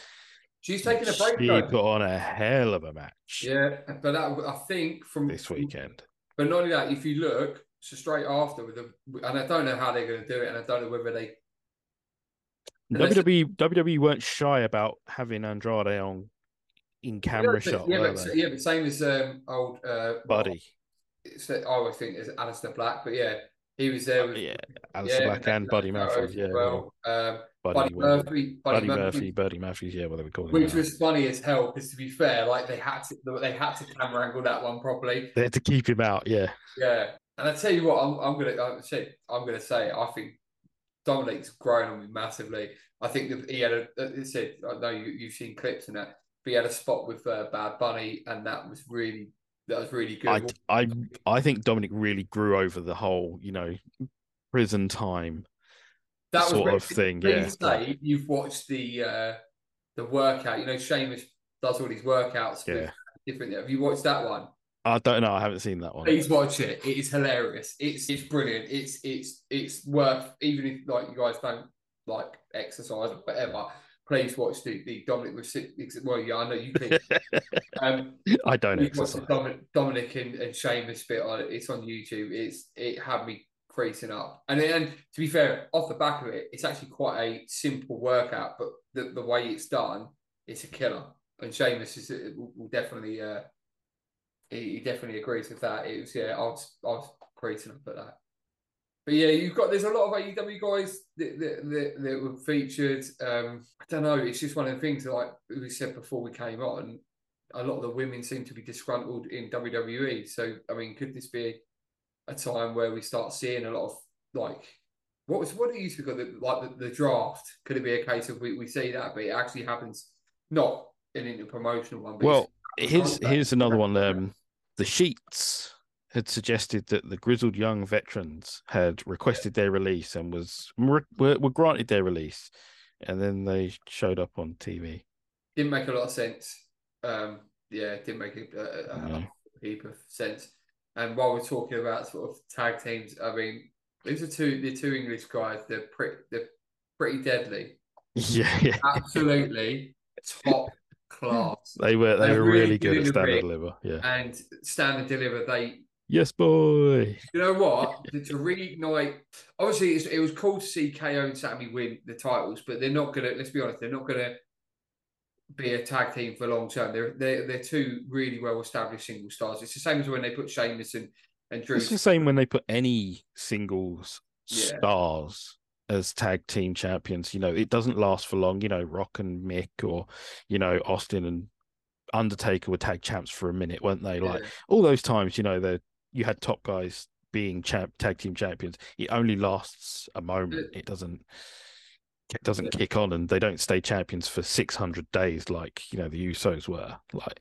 She's taking a break She though. put on a hell of a match Yeah, but that, I think from this weekend. But not only that, if you look, so straight after with the, and I don't know how they're going to do it, and I don't know whether they. WWE WWE weren't shy about having Andrade on in camera yeah, shot, yeah, but, yeah, but same as um, old uh, Buddy. It's, I always think it's Aleister Black, but yeah, he was there with Uh, yeah, Aleister Black and Buddy Murphy. Yeah, well. Um, Buddy, Buddy Murphy, Buddy, Buddy Murphy, Murphy, Buddy Matthews. Yeah, what they were calling which was funny as hell. Because to be fair, like they had to, they had to camera angle that one properly. They had to keep him out. Yeah, Yeah, and I tell you what, I'm, I'm gonna I'm, say, I'm gonna say I think Dominic's grown on me massively. I think that he had a. It said I know you you've seen clips and that, but he had a spot with uh, Bad Bunny, and that was really that was really good. I, I, I think Dominic really grew over the whole, you know, prison time that was sort really- of thing. Yeah, say you've watched the uh, the workout. You know, Sheamus does all these workouts. Yeah. Different. Have you watched that one? I don't know. I haven't seen that one. Please watch it. It is hilarious. It's it's brilliant. It's it's it's worth even if like you guys don't like exercise or whatever. Please watch the, the Dominic with six. Well, yeah, I know you can. (laughs) um, I don't you watch the. Dominic, Dominic and, and Sheamus bit on it. It's on YouTube. It's it had me creasing up. And then to be fair, off the back of it, it's actually quite a simple workout, but the, the way it's done, it's a killer. And Sheamus is will, will definitely uh he, he definitely agrees with that. It was yeah, I was I was creasing up at that. But yeah, you've got there's a lot of AEW guys that that, that, that were featured. Um, I don't know. It's just one of the things that, like we said before we came on. A lot of the women seem to be disgruntled in WWE. So I mean, could this be a time where we start seeing a lot of like what was what it used to be called the, like the, the draft? Could it be a case of we, we see that, but it actually happens not in an interpromotional one? But Well, here's here's another one. Um, the Sheets had suggested that the grizzled young veterans had requested their release and was were, were granted their release, and then they showed up on TV. didn't make a lot of sense. Um, yeah, it didn't make a, a, No. a heap of sense. And while we're talking about sort of tag teams, I mean, these are two the two English guys. They're pretty they're pretty deadly. Yeah, (laughs) yeah. Absolutely top (laughs) class. They were they They're were really really good good at standard stand deliver. Yeah. And Stand and Deliver. They Yes, boy. You know what? to, to reignite, obviously, it's, it was cool to see KO and Sammy win the titles, but they're not gonna. Let's be honest, they're not gonna be a tag team for long term. They're they're they're two really well established single stars. It's the same as when they put Sheamus and, and Drew. It's the same when they put any singles Yeah. stars as tag team champions. You know, it doesn't last for long. You know, Rock and Mick or, you know, Austin and Undertaker were tag champs for a minute, weren't they? Like Yeah. all those times, you know, that you had top guys being champ tag team champions. It only lasts a moment. It doesn't it doesn't kick on and they don't stay champions for 600 days like, you know, the Usos were. Like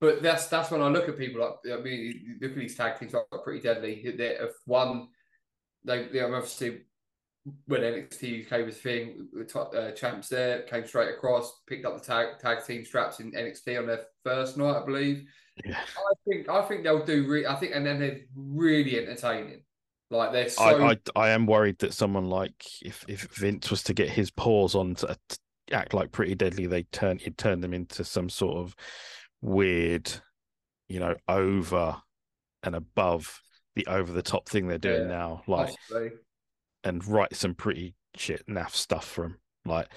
But that's that's when I look at people like I mean, look at these tag teams like pretty deadly. They have one. They they obviously when NXT UK was thing, the top, uh, champs there came straight across, picked up the tag tag team straps in NXT on their first night, I believe. Yeah. I think I think they'll do. Re- I think, and then they're really entertaining. Like they're so. I, I I am worried that someone like if if Vince was to get his paws on to act like pretty deadly, they turn he'd turn them into some sort of weird, you know, over and above the over the top thing they're doing Yeah, now, like and write some pretty shit naff stuff for him. Like,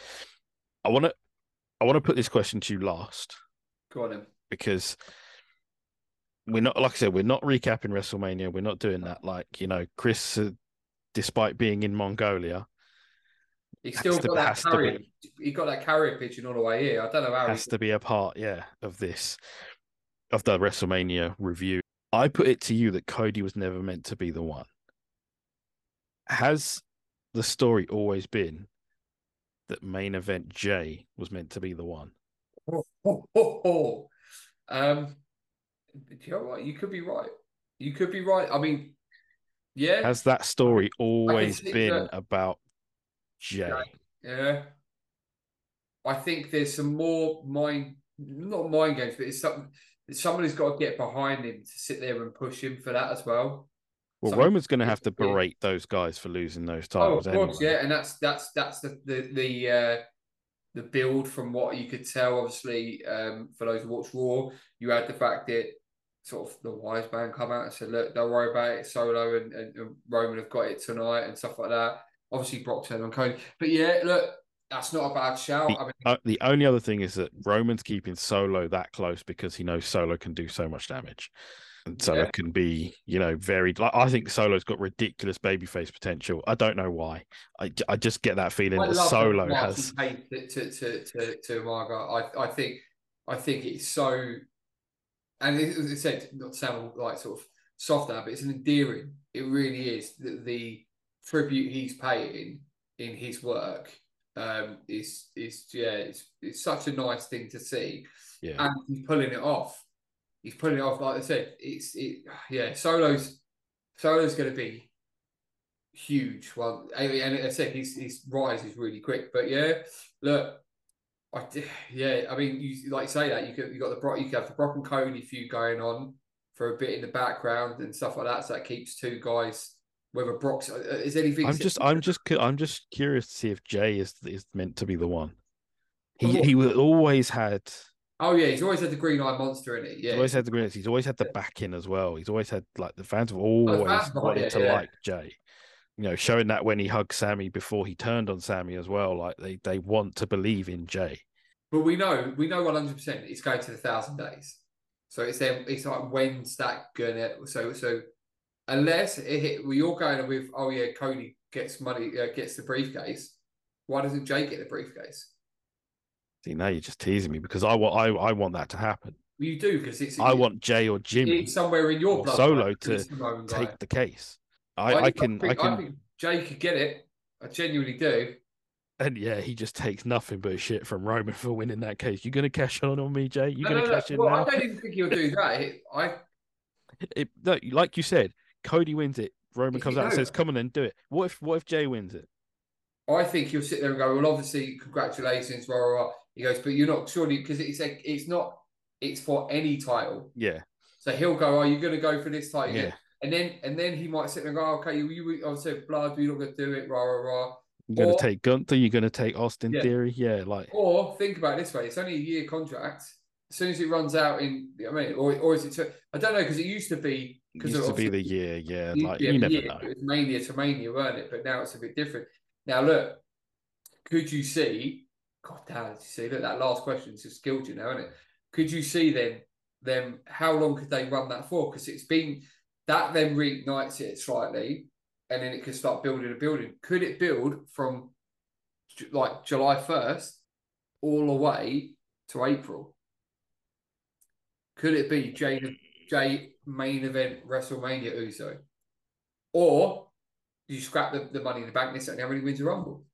I want to I want to put this question to you last Go on then. because we're not like I said, we're not recapping WrestleMania. We're not doing that. Like you know, Chris, uh, despite being in Mongolia, He still to- got that has to carrier. He got that carrier pigeon all the way here. I don't know how. has he, to be a part, yeah, of this of the WrestleMania review. I put it to you that Cody was never meant to be the one. Has the story always been that main event Jey was meant to be the one? Oh, oh, oh. Um, you know what? You could be right. You could be right. I mean, yeah, Has that story always been that. about Jey? yeah. I think there's some more mind, not mind games, but it's something. Somebody's got to get behind him to sit there and push him for that as well. Well, Somebody- Roman's going to have to berate those guys for losing those Oh, of titles. course, anyway. yeah, and that's that's that's the the the uh, the build from what you could tell. Obviously, um, for those who watch Raw, you had the fact that sort of the wise man come out and said, "Look, don't worry about it. Solo and, and, and Roman have got it tonight and stuff like that." Obviously, Brock turned on Cody, but yeah, look, that's not a bad shout. I mean, Uh, the only other thing is that Roman's keeping Solo that close because he knows Solo can do so much damage. And Solo Yeah. can be, you know, very. Like, I think Solo's got ridiculous babyface potential. I don't know why. I, I just get that feeling I that Solo has. to to to to, to Umaga. I I think I think it's so, and it, as I said, not to sound like sort of soft now, but it's an endearing. It really is the, the tribute he's paying in his work. Um, is is yeah, it's it's such a nice thing to see, Yeah. and he's pulling it off. He's pulling it off, like I said. It's it yeah. Solo's Solo's going to be huge. Well, and I said, his his rise is really quick. But yeah, look, I yeah, I mean, you like you say that you could you got the Brock, you could have the Brock and Cody feud going on for a bit in the background and stuff like that. So that keeps two guys. Whether Brock's uh, is anything. I'm just, I'm just, I'm just curious to see if Jey is is meant to be the one. He Oh. he was always had, Oh yeah, he's always had the green eye monster in it. he's Yeah, always had the greatness. He's always had the backing as well. He's always had like the fans have always fans wanted yeah, to yeah. like Jey. You know, showing that when he hugged Sammy before he turned on Sammy as well. Like they they want to believe in Jey. But we know, we know one hundred percent it's going to the thousand days. So it's then it's like when's that gonna? So so unless it hit, we all going with oh yeah, Cody gets money, uh, gets the briefcase. Why doesn't Jey get the briefcase? See, now you're just teasing me because I want I, I want that to happen. You do because it's I want Jey or Jimmy somewhere in your or blood. Solo to guy. take the case. I, I can I think, can think Jey could get it. I genuinely do. and yeah, he just takes nothing but shit from Roman for winning that case. You're gonna cash on on me, Jey? You No, gonna no, no. cash in Well, now? I don't even think he'll do that. It- (laughs) I It, no, like you said, Cody wins it. Roman If comes out and says, "Come on, then do it." What if what if Jey wins it? I think he'll sit there and go, well, obviously, congratulations, rah. He goes, but you're not surely because it's a, it's not it's for any title. Yeah, So he'll go, are you going to go for this title? yeah. And then and then he might sit there and go, oh, okay, you, you obviously blood, you're not going to do it, rah, rah, rah. You're gonna Or- take Gunther. You're gonna take Austin Yeah. Theory. Yeah, like Or think about it this way: it's only a year contract. As soon as it runs out in, I mean, or or is it? To, I don't know because it used to be it because used to be the year. Yeah, like yeah, you never yeah, know. It was mania to mania, weren't it? But now it's a bit different. Now look, could you see? God damn, see? Look, that last question's just skilled you now, isn't it? Could you see then? Them how long could they run that for? Because it's been that then reignites it slightly, and then it could start building a building. Could it build from like July first all the way to April? Could it be Jey Jey main event WrestleMania Uso? Or you scrap the, the money in the bank and everybody wins a rumble.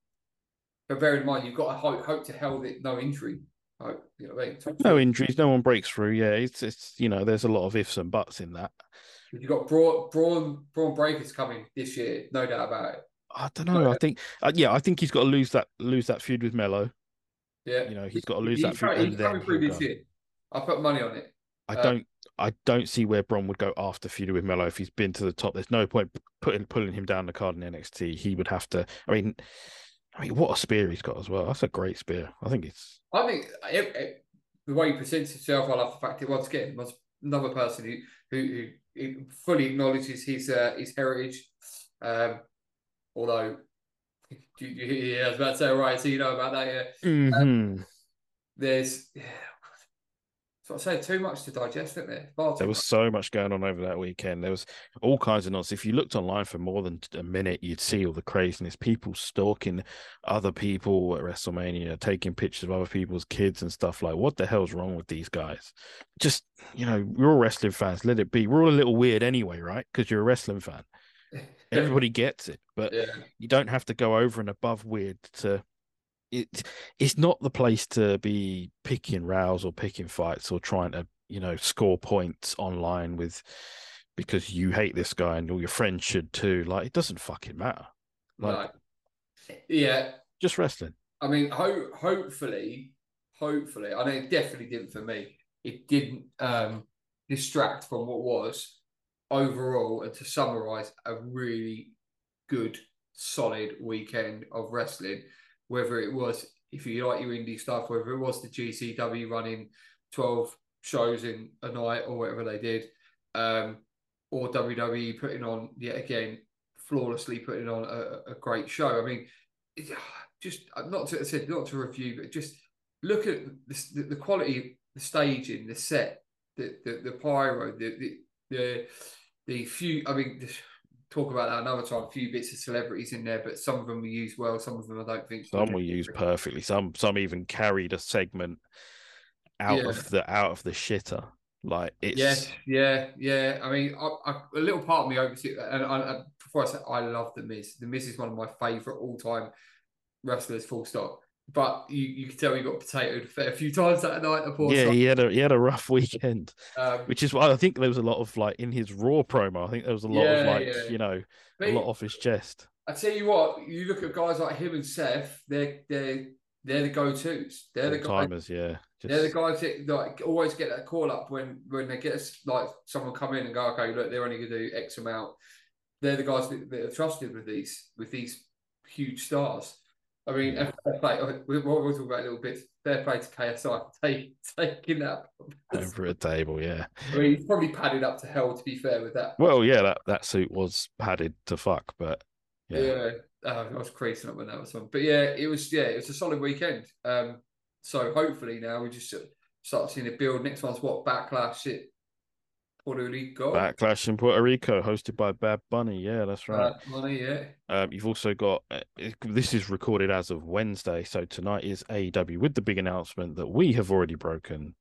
But bear in mind you've got to hope hope to hell that no injury. You know? No injuries. No one breaks through. Yeah, it's it's you know there's a lot of ifs and buts in that. You've got Bron Bron Bron Breakker's coming this year, no doubt about it. I don't know. I think uh, yeah, I think he's got to lose that lose that feud with Melo. Yeah. You know, he's got to lose He's that feud coming- and he's coming through this go. year. I put money on it. I Uh, don't I don't see where Bron would go after feuding with Melo if he's been to the top. There's no point putting pulling him down the card in NXT. He would have to. I mean, I mean, what a spear he's got as well. That's a great spear. I think it's I think it, it- the way he presents himself, I love the fact that once again, was another person who who, who, who fully acknowledges his uh, his heritage. Um, although, (laughs) yeah, I was about to say, right, so you know about that. Yeah, Mhm. there's, yeah, so I say too much to digest, isn't there? Far there was much. so much going on over that weekend. There was all kinds of nonsense. If you looked online for more than a minute, you'd see all the craziness. People stalking other people at WrestleMania, taking pictures of other people's kids and stuff. Like, what the hell's wrong with these guys? Just you know, we're all wrestling fans. Let it be. We're all a little weird anyway, right? Because you're a wrestling fan. (laughs) Everybody gets it, but yeah. you don't have to go over and above weird to it it's not the place to be picking rows or picking fights or trying to you know score points online with because you hate this guy and all your friends should too like it doesn't fucking matter like. Yeah, just wrestling I mean, ho- hopefully, hopefully, I know it definitely didn't for me. It didn't um, distract from what was overall, and to summarize, a really good, solid weekend of wrestling. Whether it was, if you like your indie stuff, whether it was the GCW running 12 shows in a night or whatever they did, um, or WWE putting on yet again flawlessly putting on a, a great show. I mean, just not to I said not to review, but just look at the, the quality, the staging, the set, the the, the pyro, the, the the the few. I mean, talk about that another time. A few bits of celebrities in there, but some of them we use well, some of them I don't think. Some we use perfectly. Some some even carried a segment out yeah. of the out of the shitter. Like it's yeah, yeah, yeah. I mean, I, I, a little part of me oversees, and I, before I say I love the Miz. The Miz is one of my favorite all time wrestlers. Full stop. But you, you can tell he got potatoed a few times that night. yeah, he had a he had a rough (laughs) weekend, um, which is why I think there was a lot of like in his Raw promo. I think there was a lot yeah, of like yeah. you know but a lot off his chest. I tell you what, you look at guys like him and Seth. They're they're they're the go tos. They're the timers. Yeah, just... They're the guys that like always get that call up when when they get like someone come in and go, okay, look, they're only going to do X amount. They're the guys that, that, are trusted with these with these huge stars. I mean, yeah. fair play. We'll, we'll talk about a little bit. Fair play to KSI (laughs) take, taking that over a table. Yeah, I mean, he's probably padded up to hell. To be fair with that. Well, yeah, that that suit was padded to fuck, but yeah. yeah. Oh, I was creasing up when that was on, but yeah, it was yeah, it was a solid weekend. Um, so hopefully now we just start seeing it build. Next one's what backlash it Puerto Rico. Backlash in Puerto Rico, hosted by Bad Bunny. Yeah, that's right. Bad Bunny, yeah. Um, you've also got uh, this is recorded as of Wednesday, so tonight is AEW with the big announcement that we have already broken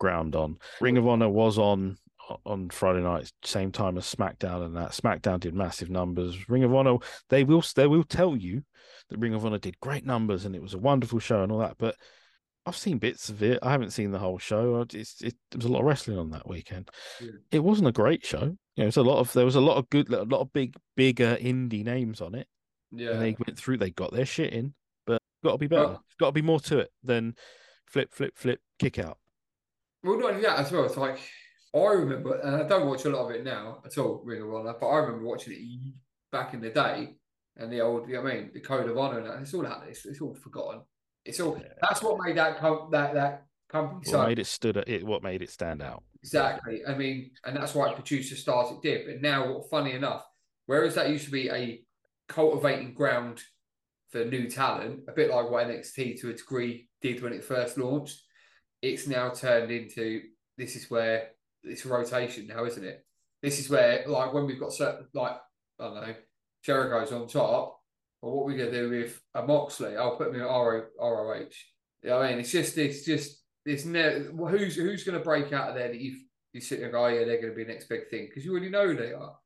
ground on. Ring of Honor was on on Friday night, same time as SmackDown, and that SmackDown did massive numbers. Ring of Honor, they will they will tell you that Ring of Honor did great numbers and it was a wonderful show and all that, but I've seen bits of it. I haven't seen the whole show. It's, it, there was a lot of wrestling on that weekend. Yeah. It wasn't a great show. You know, it's a lot of there was a lot of good, a lot of big, bigger indie names on it. Yeah, and they went through. They got their shit in, but got to be better. Well, got to be more to it than flip, flip, flip, kick out. Well, not only that as well. It's like I remember, and I don't watch a lot of it now at all, of Honor, but I remember watching it back in the day, and the old, you know I mean, the Code of Honor, and that, it's all out. It's, it's all forgotten. It's all yeah. that's what made that com- that that company. What so, made it stood it? What made it stand out? Exactly. I mean, and that's why producer started did. But now, funny enough, whereas that used to be a cultivating ground for new talent, a bit like what NXT to a degree did when it first launched, it's now turned into this is where it's a rotation now, isn't it? This is where, like, when we've got certain, like, I don't know, Jericho's on top, well, what we're gonna do with a Moxley? I'll put me at RO, ROH. You know I mean, it's just it's just it's never who's who's gonna break out of there that you you sit there and go, oh, yeah, they're gonna be the next big thing because you already know they are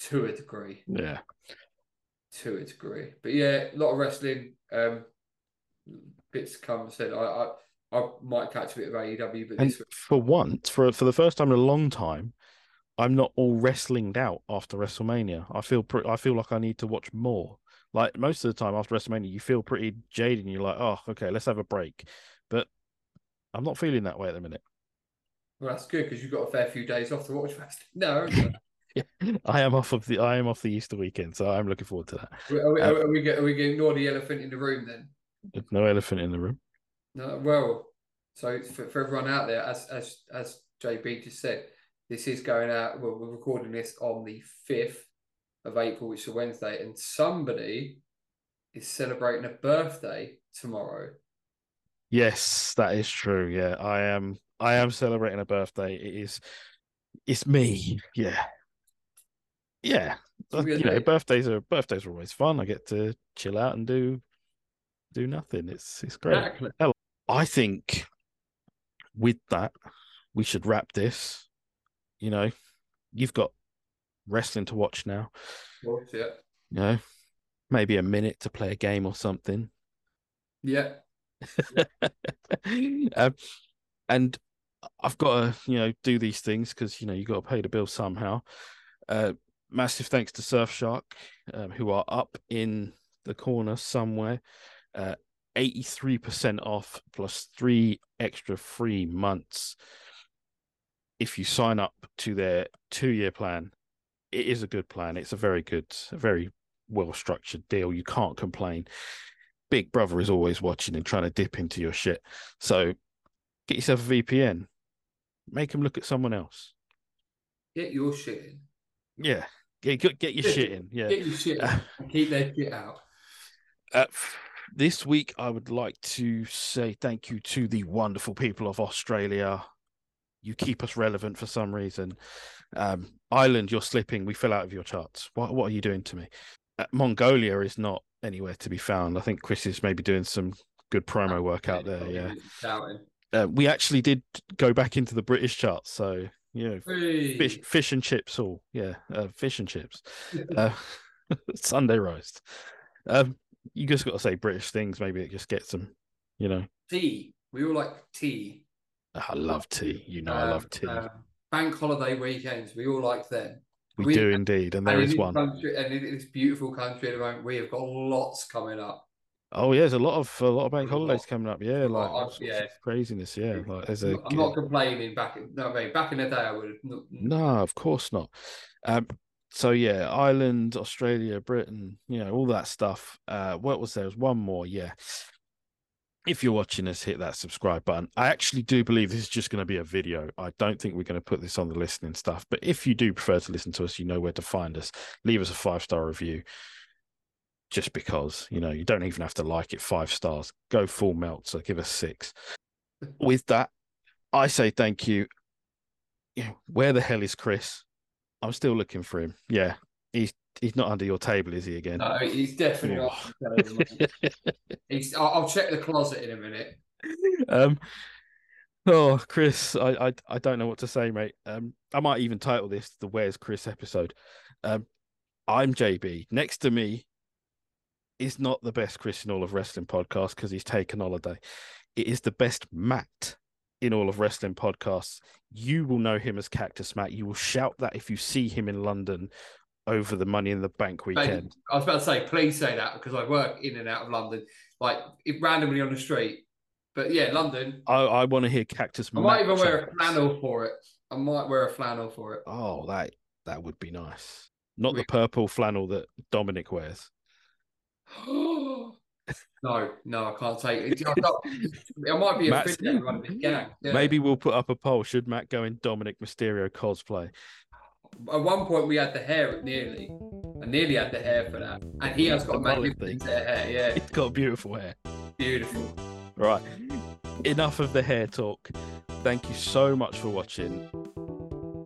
to a degree. Yeah, to a degree. But yeah, a lot of wrestling. Um, bits come. Said I, I I might catch a bit of AEW, but and for once, for for the first time in a long time, I'm not all wrestlinged out after WrestleMania. I feel pre- I feel like I need to watch more. Like most of the time after WrestleMania, you feel pretty jaded and you're like, oh, okay, let's have a break. But I'm not feeling that way at the minute. Well, that's good because you've got a fair few days off to watch wrestling. No, yeah, (laughs) I am off of the I am off the Easter weekend, so I'm looking forward to that. Are we, um, are we, are we getting ignore the elephant in the room then? No elephant in the room. No, well, so for, for everyone out there, as as as JB just said, this is going out. Well, we're recording this on the fifth of April, which is a Wednesday, and somebody is celebrating a birthday tomorrow. Yes, that is true. Yeah, I am. I am celebrating a birthday. It is. It's me. Yeah. Yeah. Uh, you know, birthdays are birthdays are always fun. I get to chill out and do do nothing. It's it's great. Exactly. I think with that, we should wrap this. You know, you've got wrestling to watch now. Course, yeah. You know, maybe a minute to play a game or something. Yeah. (laughs) um, and I've got to, you know, do these things because you know you got to pay the bill somehow. Uh, massive thanks to Surfshark, um, who are up in the corner somewhere. Uh, 83% off plus three extra free months if you sign up to their two year plan. It is a good plan. It's a very good, a very well structured deal. You can't complain. Big Brother is always watching and trying to dip into your shit. So get yourself a VPN. Make them look at someone else. Get your shit in. Yeah. Get, get, get your shit in. Yeah. Get your shit in (laughs) keep their shit out. Uh, this week, I would like to say thank you to the wonderful people of Australia. You keep us relevant for some reason. Um, Ireland, you're slipping. We fell out of your charts. What What are you doing to me? Uh, Mongolia is not anywhere to be found. I think Chris is maybe doing some good promo work out there. Yeah. Uh, we actually did go back into the British charts, so you know, fish, fish and chips, all yeah, uh, fish and chips, (laughs) uh, (laughs) Sunday roast. Um, you just got to say British things. Maybe it just gets them, you know. Tea. We all like tea. I love tea. You know, um, I love tea. Um, bank holiday weekends. We all like them. We, we do indeed, and there and is one. Country, and in this beautiful country at the moment, we have got lots coming up. Oh yeah, there's a lot of a lot of bank holidays coming up. Yeah, like yeah. craziness. Yeah, like there's a. I'm not complaining. Back in no, I mean, back in the day, I would. Have... No, of course not. Um, so yeah, Ireland, Australia, Britain, you know, all that stuff. Uh, what was there? there was one more. Yeah. If you're watching us, hit that subscribe button. I actually do believe this is just going to be a video. I don't think we're going to put this on the listening stuff. But if you do prefer to listen to us, you know where to find us. Leave us a five star review just because you know you don't even have to like it five stars go full melt so give us six with that i say thank you where the hell is chris i'm still looking for him yeah he's he's not under your table is he again no he's definitely not (laughs) he's I'll, I'll check the closet in a minute um Oh, Chris, I, I I don't know what to say, mate. Um, I might even title this the "Where's Chris" episode. Um, I'm JB. Next to me is not the best Chris in all of wrestling podcast because he's taken holiday. It is the best Matt in all of wrestling podcasts. You will know him as Cactus Matt. You will shout that if you see him in London over the Money in the Bank weekend. I was about to say, please say that because I work in and out of London, like randomly on the street. But yeah, London. I, I want to hear Cactus. I might even wear a flannel for it. I might wear a flannel for it. Oh, that that would be nice. Not the purple flannel that Dominic wears. (gasps) no, no, I can't take it. I might be a Matt's, fit gang. Yeah. Maybe we'll put up a poll. Should Matt go in Dominic Mysterio cosplay? At one point, we had the hair nearly. I nearly had the hair for that, and he has got magnificent hair. Yeah, (laughs) he's got beautiful hair. Beautiful. Right. Enough of the hair talk. Thank you so much for watching.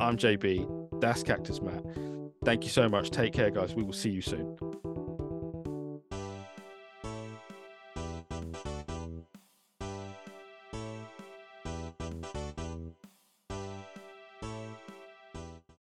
I'm JB. That's Cactus Matt. Thank you so much. Take care, guys. We will see you soon.